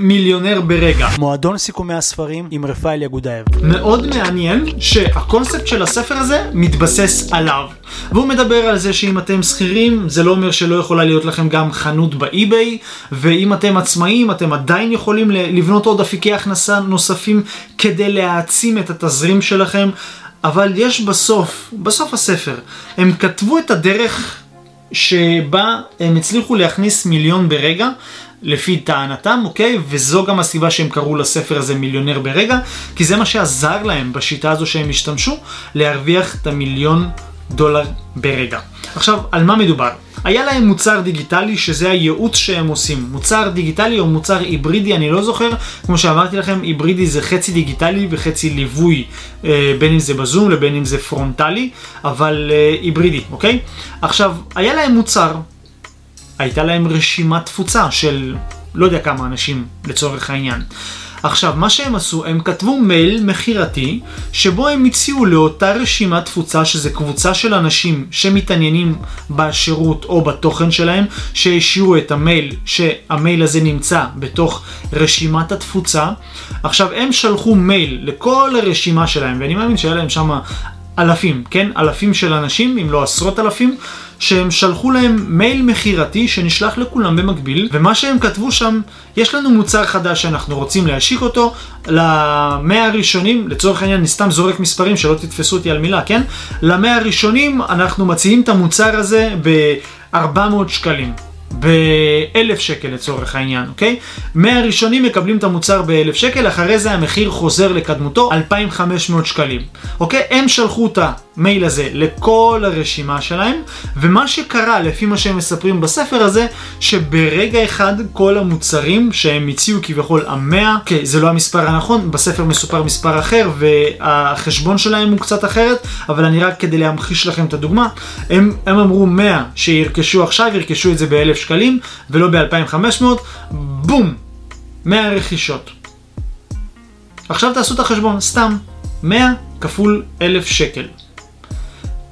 מיליונר ברגע. מועדון סיכומי הספרים עם רפאל יגודאב. מאוד מעניין שהקונספט של הספר הזה מתבסס עליו. והוא מדבר על זה שאם אתם שכירים, זה לא אומר שלא יכולה להיות לכם גם חנות באי-ביי, ואם אתם עצמאים, אתם עדיין יכולים לבנות עוד אפיקי הכנסה נוספים כדי להעצים את התזרים שלכם. אבל יש בסוף, בסוף הספר, הם כתבו את הדרך שבה הם הצליחו להכניס מיליון ברגע, לפי טענתם, אוקיי? וזו גם הסיבה שהם קראו לספר הזה מיליונר ברגע, כי זה מה שעזר להם בשיטה הזו שהם השתמשו, להרוויח את המיליון דולר ברגע. עכשיו, על מה מדובר? היה להם מוצר דיגיטלי שזה הייעוץ שהם עושים. מוצר דיגיטלי או מוצר היברידי, אני לא זוכר. כמו שאמרתי לכם, היברידי זה חצי דיגיטלי וחצי ליווי, אה, בין אם זה בזום לבין אם זה פרונטלי, אבל אה, היברידי, אוקיי? עכשיו, היה להם מוצר, הייתה להם רשימת תפוצה של לא יודע כמה אנשים לצורך העניין. עכשיו, מה שהם עשו, הם כתבו מייל מכירתי, שבו הם הציעו לאותה רשימת תפוצה, שזה קבוצה של אנשים שמתעניינים בשירות או בתוכן שלהם, שהשאירו את המייל, שהמייל הזה נמצא בתוך רשימת התפוצה. עכשיו, הם שלחו מייל לכל הרשימה שלהם, ואני מאמין שהיה להם שם אלפים, כן? אלפים של אנשים, אם לא עשרות אלפים. שהם שלחו להם מייל מכירתי שנשלח לכולם במקביל, ומה שהם כתבו שם, יש לנו מוצר חדש שאנחנו רוצים להשיק אותו למאה הראשונים, לצורך העניין אני סתם זורק מספרים שלא תתפסו אותי על מילה, כן? למאה הראשונים אנחנו מציעים את המוצר הזה ב-400 שקלים. באלף שקל לצורך העניין, אוקיי? מהראשונים מקבלים את המוצר באלף שקל, אחרי זה המחיר חוזר לקדמותו 2,500 שקלים, אוקיי? הם שלחו את המייל הזה לכל הרשימה שלהם, ומה שקרה, לפי מה שהם מספרים בספר הזה, שברגע אחד כל המוצרים שהם הציעו כביכול המאה, אוקיי, זה לא המספר הנכון, בספר מסופר מספר אחר, והחשבון שלהם הוא קצת אחרת, אבל אני רק כדי להמחיש לכם את הדוגמה, הם, הם אמרו 100 שירכשו עכשיו, ירכשו את זה באלף שקלים ולא ב-2500, בום, 100 רכישות. עכשיו תעשו את החשבון, סתם, 100 כפול 1,000 שקל.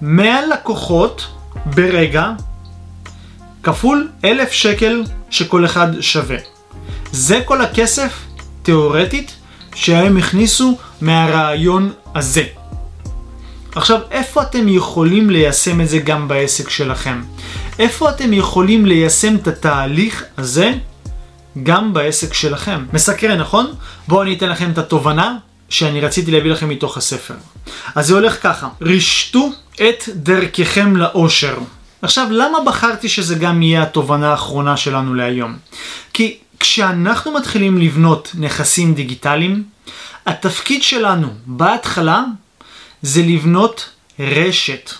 100 לקוחות ברגע כפול 1,000 שקל שכל אחד שווה. זה כל הכסף, תיאורטית, שהם הכניסו מהרעיון הזה. עכשיו, איפה אתם יכולים ליישם את זה גם בעסק שלכם? איפה אתם יכולים ליישם את התהליך הזה גם בעסק שלכם? מסקרן, נכון? בואו אני אתן לכם את התובנה שאני רציתי להביא לכם מתוך הספר. אז זה הולך ככה, רשתו את דרככם לאושר. עכשיו, למה בחרתי שזה גם יהיה התובנה האחרונה שלנו להיום? כי כשאנחנו מתחילים לבנות נכסים דיגיטליים, התפקיד שלנו בהתחלה זה לבנות רשת.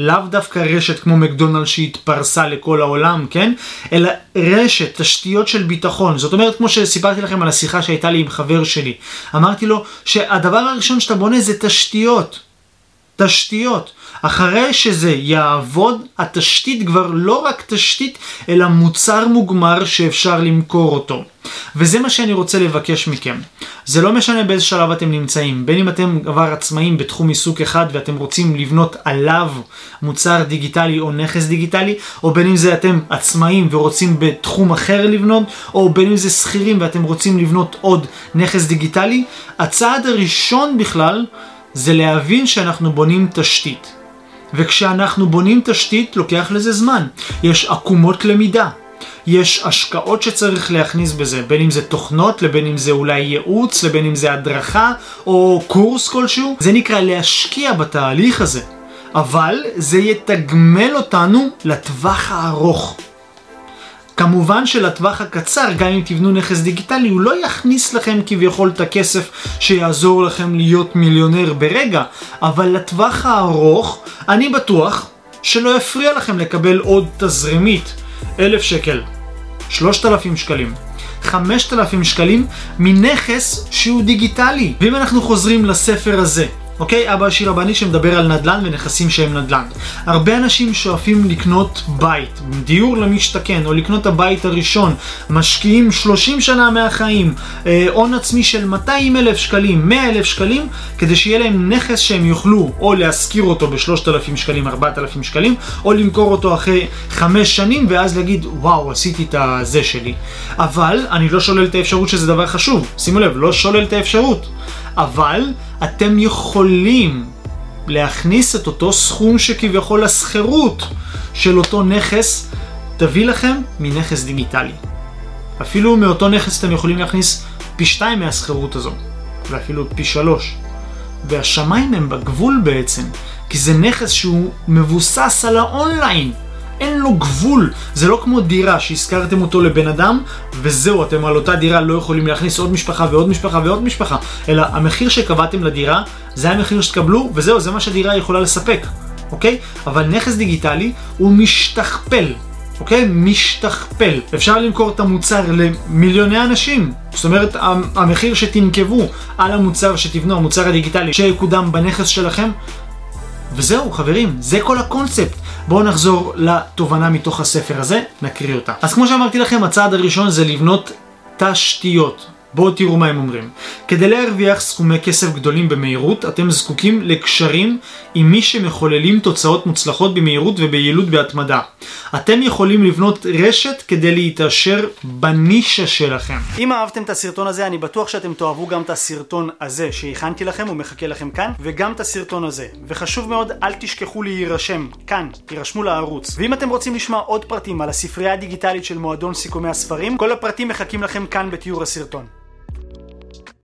לאו דווקא רשת כמו מקדונלד שהתפרסה לכל העולם, כן? אלא רשת, תשתיות של ביטחון. זאת אומרת, כמו שסיפרתי לכם על השיחה שהייתה לי עם חבר שלי. אמרתי לו שהדבר הראשון שאתה בונה זה תשתיות. תשתיות. אחרי שזה יעבוד, התשתית כבר לא רק תשתית, אלא מוצר מוגמר שאפשר למכור אותו. וזה מה שאני רוצה לבקש מכם. זה לא משנה באיזה שלב אתם נמצאים, בין אם אתם כבר עצמאים בתחום עיסוק אחד ואתם רוצים לבנות עליו מוצר דיגיטלי או נכס דיגיטלי, או בין אם זה אתם עצמאים ורוצים בתחום אחר לבנות, או בין אם זה שכירים ואתם רוצים לבנות עוד נכס דיגיטלי, הצעד הראשון בכלל זה להבין שאנחנו בונים תשתית. וכשאנחנו בונים תשתית לוקח לזה זמן. יש עקומות למידה. יש השקעות שצריך להכניס בזה, בין אם זה תוכנות, לבין אם זה אולי ייעוץ, לבין אם זה הדרכה, או קורס כלשהו. זה נקרא להשקיע בתהליך הזה. אבל זה יתגמל אותנו לטווח הארוך. כמובן שלטווח הקצר, גם אם תבנו נכס דיגיטלי, הוא לא יכניס לכם כביכול את הכסף שיעזור לכם להיות מיליונר ברגע, אבל לטווח הארוך, אני בטוח שלא יפריע לכם לקבל עוד תזרימית. אלף שקל, שלושת אלפים שקלים, חמשת אלפים שקלים מנכס שהוא דיגיטלי. ואם אנחנו חוזרים לספר הזה, אוקיי? אבא עשיר רבני שמדבר על נדל"ן ונכסים שהם נדל"ן. הרבה אנשים שואפים לקנות בית, דיור למשתכן, או לקנות הבית הראשון, משקיעים 30 שנה מהחיים, אה, הון עצמי של 200 אלף שקלים, 100 אלף שקלים, כדי שיהיה להם נכס שהם יוכלו או להשכיר אותו ב-3,000 שקלים, 4,000 שקלים, או למכור אותו אחרי 5 שנים, ואז להגיד, וואו, עשיתי את הזה שלי. אבל אני לא שולל את האפשרות שזה דבר חשוב. שימו לב, לא שולל את האפשרות. אבל אתם יכולים להכניס את אותו סכום שכביכול השכירות של אותו נכס תביא לכם מנכס דיגיטלי. אפילו מאותו נכס אתם יכולים להכניס פי שתיים מהשכירות הזו, ואפילו פי שלוש. והשמיים הם בגבול בעצם, כי זה נכס שהוא מבוסס על האונליין. אין לו גבול. זה לא כמו דירה שהשכרתם אותו לבן אדם, וזהו, אתם על אותה דירה לא יכולים להכניס עוד משפחה ועוד משפחה ועוד משפחה, אלא המחיר שקבעתם לדירה, זה המחיר שתקבלו, וזהו, זה מה שהדירה יכולה לספק, אוקיי? אבל נכס דיגיטלי הוא משתכפל. אוקיי? משתכפל. אפשר למכור את המוצר למיליוני אנשים. זאת אומרת, המחיר שתנקבו על המוצר שתבנו, המוצר הדיגיטלי שיקודם בנכס שלכם, וזהו, חברים, זה כל הקונספט. בואו נחזור לתובנה מתוך הספר הזה, נקריא אותה. אז כמו שאמרתי לכם, הצעד הראשון זה לבנות תשתיות. בואו תראו מה הם אומרים. כדי להרוויח סכומי כסף גדולים במהירות, אתם זקוקים לקשרים עם מי שמחוללים תוצאות מוצלחות במהירות וביעילות בהתמדה. אתם יכולים לבנות רשת כדי להתעשר בנישה שלכם. אם אהבתם את הסרטון הזה, אני בטוח שאתם תאהבו גם את הסרטון הזה שהכנתי לכם, הוא מחכה לכם כאן, וגם את הסרטון הזה. וחשוב מאוד, אל תשכחו להירשם, כאן, תירשמו לערוץ. ואם אתם רוצים לשמוע עוד פרטים על הספרייה הדיגיטלית של מועדון סיכומי הספרים, כל הפרטים מחכים לכם כאן בתיאור הסרטון.